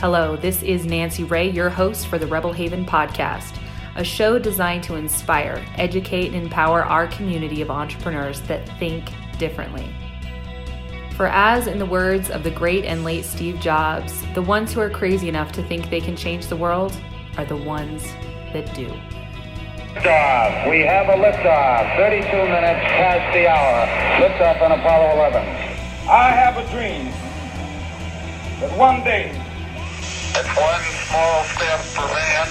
Hello, this is Nancy Rae, your host for the Rebel Haven podcast, a show designed to inspire, educate, and empower our community of entrepreneurs that think differently. For as in the words of the great and late Steve Jobs, the ones who are crazy enough to think they can change the world are the ones that do. Liftoff. We have a liftoff. 32 minutes past the hour. Liftoff on Apollo 11. I have a dream that one day It's one small step for man,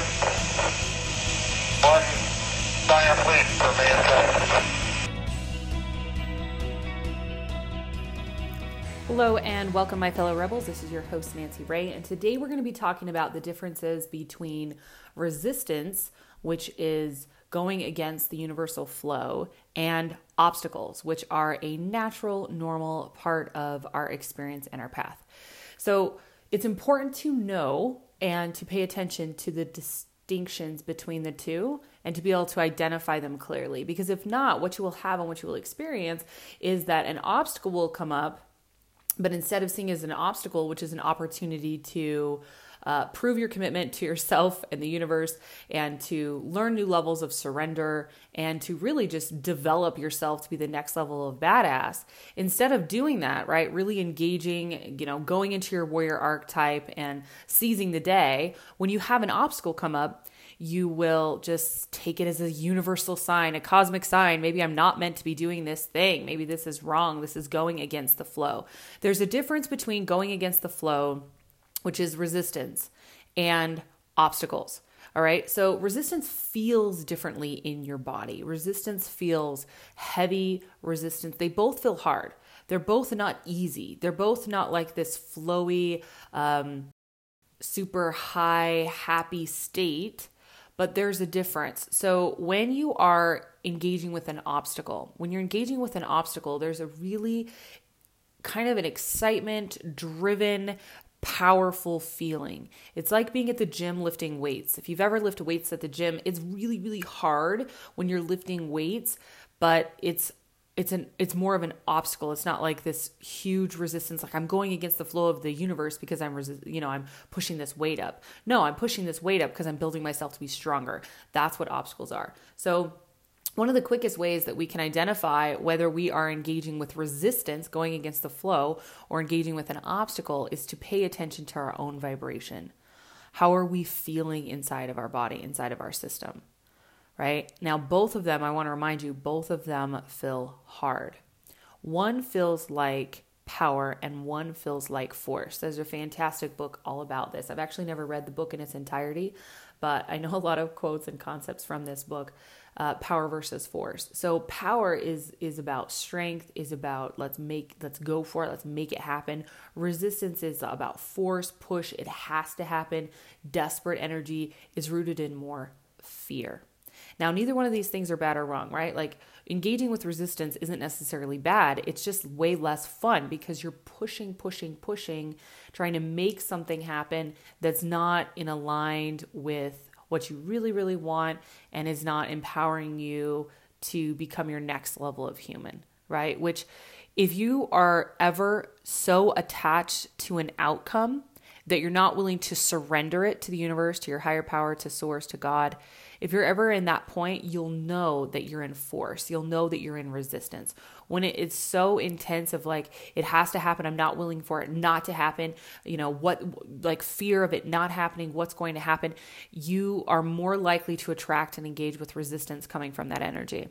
one giant leap for mankind. Hello and welcome, my fellow rebels. This is your host, Nancy Rae, and today we're going to be talking about the differences between resistance, which is going against the universal flow, and obstacles, which are a natural, normal part of our experience and our path. So it's important to know and to pay attention to the distinctions between the two and to be able to identify them clearly. Because if not, what you will have and what you will experience is that an obstacle will come up but instead of seeing it as an obstacle, which is an opportunity to uh, prove your commitment to yourself and the universe and to learn new levels of surrender and to really just develop yourself to be the next level of badass instead of doing that right really engaging you know going into your warrior archetype and seizing the day when you have an obstacle come up you will just take it as a universal sign, a cosmic sign. Maybe I'm not meant to be doing this thing. Maybe this is wrong. This is going against the flow. There's a difference between going against the flow, which is resistance, and obstacles. All right. So resistance feels differently in your body. Resistance feels heavy, resistance. They both feel hard. They're both not easy. They're both not like this flowy, um, super high, happy state but there's a difference. So when you are engaging with an obstacle, when you're engaging with an obstacle, there's a really kind of an excitement driven powerful feeling. It's like being at the gym lifting weights. If you've ever lifted weights at the gym, it's really really hard when you're lifting weights, but it's it's an it's more of an obstacle it's not like this huge resistance like i'm going against the flow of the universe because i'm resi- you know i'm pushing this weight up no i'm pushing this weight up because i'm building myself to be stronger that's what obstacles are so one of the quickest ways that we can identify whether we are engaging with resistance going against the flow or engaging with an obstacle is to pay attention to our own vibration how are we feeling inside of our body inside of our system right? Now, both of them, I want to remind you, both of them feel hard. One feels like power and one feels like force. There's a fantastic book all about this. I've actually never read the book in its entirety, but I know a lot of quotes and concepts from this book. Uh, power versus force. So power is is about strength, is about let's make let's go for it, let's make it happen. Resistance is about force, push, it has to happen. Desperate energy is rooted in more fear. Now, neither one of these things are bad or wrong, right? Like engaging with resistance isn't necessarily bad. It's just way less fun because you're pushing, pushing, pushing, trying to make something happen that's not in aligned with what you really, really want and is not empowering you to become your next level of human, right? Which, if you are ever so attached to an outcome that you're not willing to surrender it to the universe, to your higher power, to source, to God, if you're ever in that point, you'll know that you're in force. You'll know that you're in resistance. When it is so intense of like it has to happen, I'm not willing for it not to happen, you know, what like fear of it not happening, what's going to happen, you are more likely to attract and engage with resistance coming from that energy.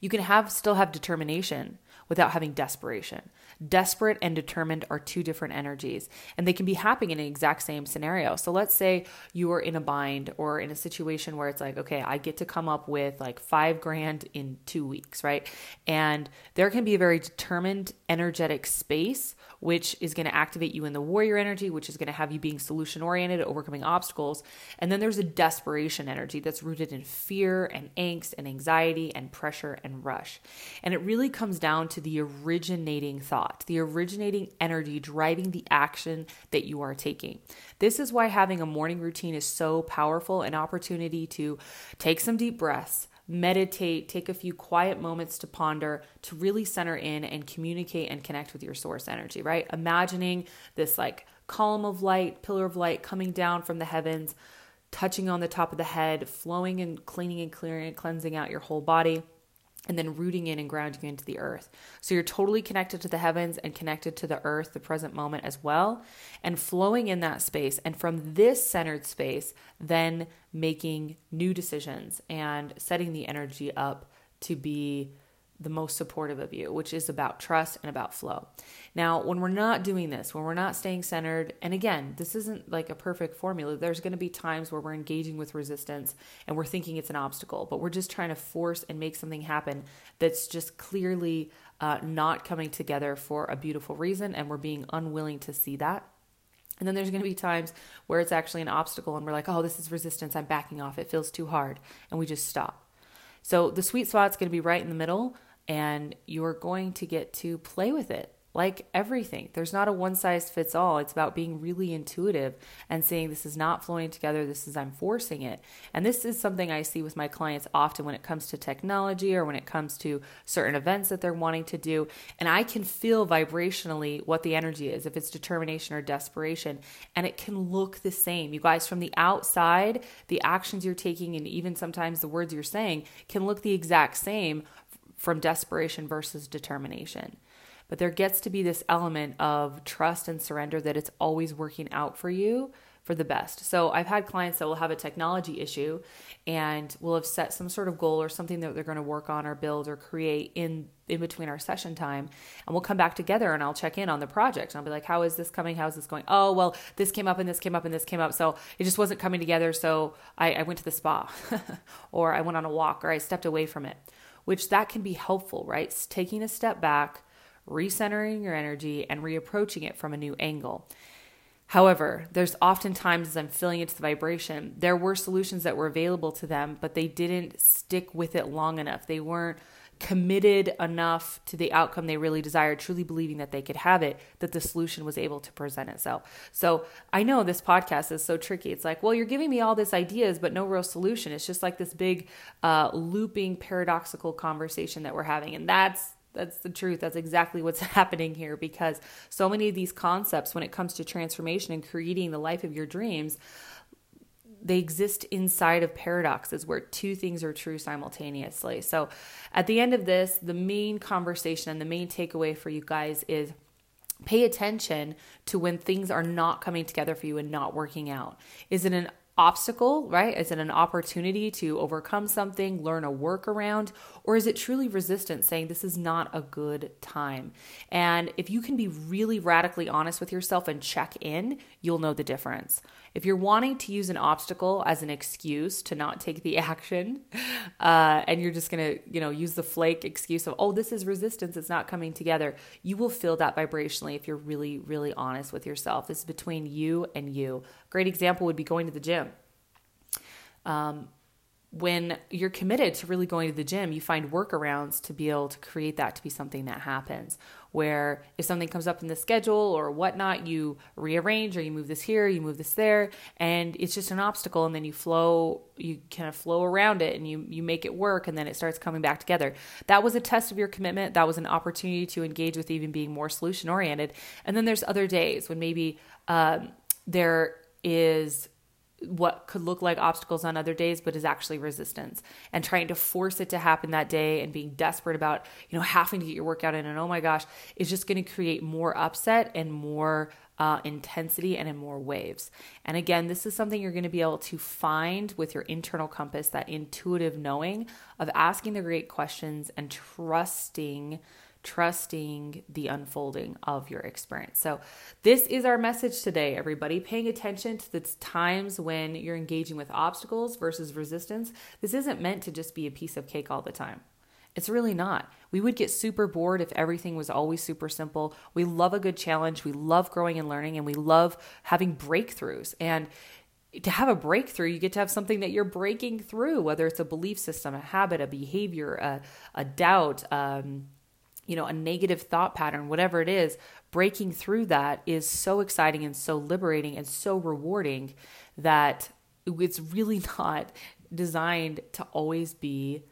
You can have still have determination without having desperation. Desperate and determined are two different energies, and they can be happening in an exact same scenario. So let's say you are in a bind or in a situation where it's like, okay, I get to come up with like five grand in two weeks, right? And there can be a very determined, energetic space, which is going to activate you in the warrior energy, which is going to have you being solution oriented, overcoming obstacles. And then there's a desperation energy that's rooted in fear and angst and anxiety and pressure and rush. And it really comes down to the originating thought thought, the originating energy driving the action that you are taking. This is why having a morning routine is so powerful an opportunity to take some deep breaths, meditate, take a few quiet moments to ponder, to really center in and communicate and connect with your source energy, right? Imagining this like column of light, pillar of light coming down from the heavens, touching on the top of the head, flowing and cleaning and clearing and cleansing out your whole body and then rooting in and grounding into the earth. So you're totally connected to the heavens and connected to the earth, the present moment as well, and flowing in that space. And from this centered space, then making new decisions and setting the energy up to be the most supportive of you, which is about trust and about flow. Now, when we're not doing this, when we're not staying centered, and again, this isn't like a perfect formula, there's going to be times where we're engaging with resistance and we're thinking it's an obstacle, but we're just trying to force and make something happen that's just clearly uh, not coming together for a beautiful reason, and we're being unwilling to see that. And then there's going to be times where it's actually an obstacle and we're like, oh, this is resistance. I'm backing off. It feels too hard. And we just stop. So the sweet spot's going to be right in the middle and you're going to get to play with it like everything. There's not a one size fits all. It's about being really intuitive and saying, this is not flowing together. This is, I'm forcing it. And this is something I see with my clients often when it comes to technology or when it comes to certain events that they're wanting to do. And I can feel vibrationally what the energy is, if it's determination or desperation. And it can look the same. You guys, from the outside, the actions you're taking and even sometimes the words you're saying can look the exact same from desperation versus determination. But there gets to be this element of trust and surrender that it's always working out for you for the best. So I've had clients that will have a technology issue and will have set some sort of goal or something that they're going to work on or build or create in in between our session time and we'll come back together and I'll check in on the project. And I'll be like how is this coming? How is this going? Oh well this came up and this came up and this came up. So it just wasn't coming together so I, I went to the spa or I went on a walk or I stepped away from it which that can be helpful, right? Taking a step back, recentering your energy, and reapproaching it from a new angle. However, there's oftentimes as I'm feeling into the vibration, there were solutions that were available to them, but they didn't stick with it long enough. They weren't committed enough to the outcome they really desired, truly believing that they could have it, that the solution was able to present itself. So I know this podcast is so tricky. It's like, well, you're giving me all these ideas, but no real solution. It's just like this big uh, looping paradoxical conversation that we're having. And that's that's the truth. That's exactly what's happening here because so many of these concepts, when it comes to transformation and creating the life of your dreams, they exist inside of paradoxes where two things are true simultaneously. So at the end of this, the main conversation and the main takeaway for you guys is pay attention to when things are not coming together for you and not working out. Is it an obstacle, right? Is it an opportunity to overcome something, learn a workaround, or is it truly resistance saying this is not a good time? And if you can be really radically honest with yourself and check in, you'll know the difference. If you're wanting to use an obstacle as an excuse to not take the action, uh, and you're just gonna, you know, use the flake excuse of, oh, this is resistance, it's not coming together, you will feel that vibrationally if you're really, really honest with yourself. This is between you and you. Great example would be going to the gym. Um, when you're committed to really going to the gym, you find workarounds to be able to create that to be something that happens. Where if something comes up in the schedule or whatnot, you rearrange or you move this here, you move this there, and it's just an obstacle, and then you flow, you kind of flow around it, and you you make it work, and then it starts coming back together. That was a test of your commitment. That was an opportunity to engage with even being more solution oriented. And then there's other days when maybe um, there is what could look like obstacles on other days but is actually resistance. And trying to force it to happen that day and being desperate about you know having to get your workout in and oh my gosh is just going to create more upset and more uh, intensity and in more waves. And again this is something you're going to be able to find with your internal compass that intuitive knowing of asking the great questions and trusting trusting the unfolding of your experience. So, this is our message today, everybody. Paying attention to the times when you're engaging with obstacles versus resistance. This isn't meant to just be a piece of cake all the time. It's really not. We would get super bored if everything was always super simple. We love a good challenge. We love growing and learning, and we love having breakthroughs. And to have a breakthrough, you get to have something that you're breaking through, whether it's a belief system, a habit, a behavior, a, a doubt, um, you know, a negative thought pattern, whatever it is, breaking through that is so exciting and so liberating and so rewarding that it's really not designed to always be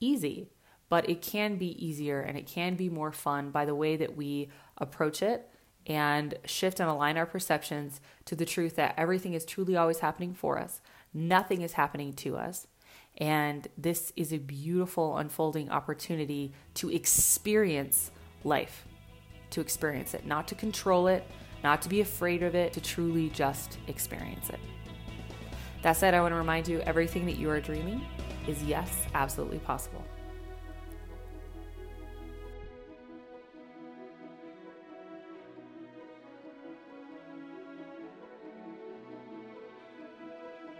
easy, but it can be easier and it can be more fun by the way that we approach it and shift and align our perceptions to the truth that everything is truly always happening for us, nothing is happening to us. And this is a beautiful unfolding opportunity to experience life, to experience it, not to control it, not to be afraid of it, to truly just experience it. That said, I want to remind you everything that you are dreaming is yes, absolutely possible.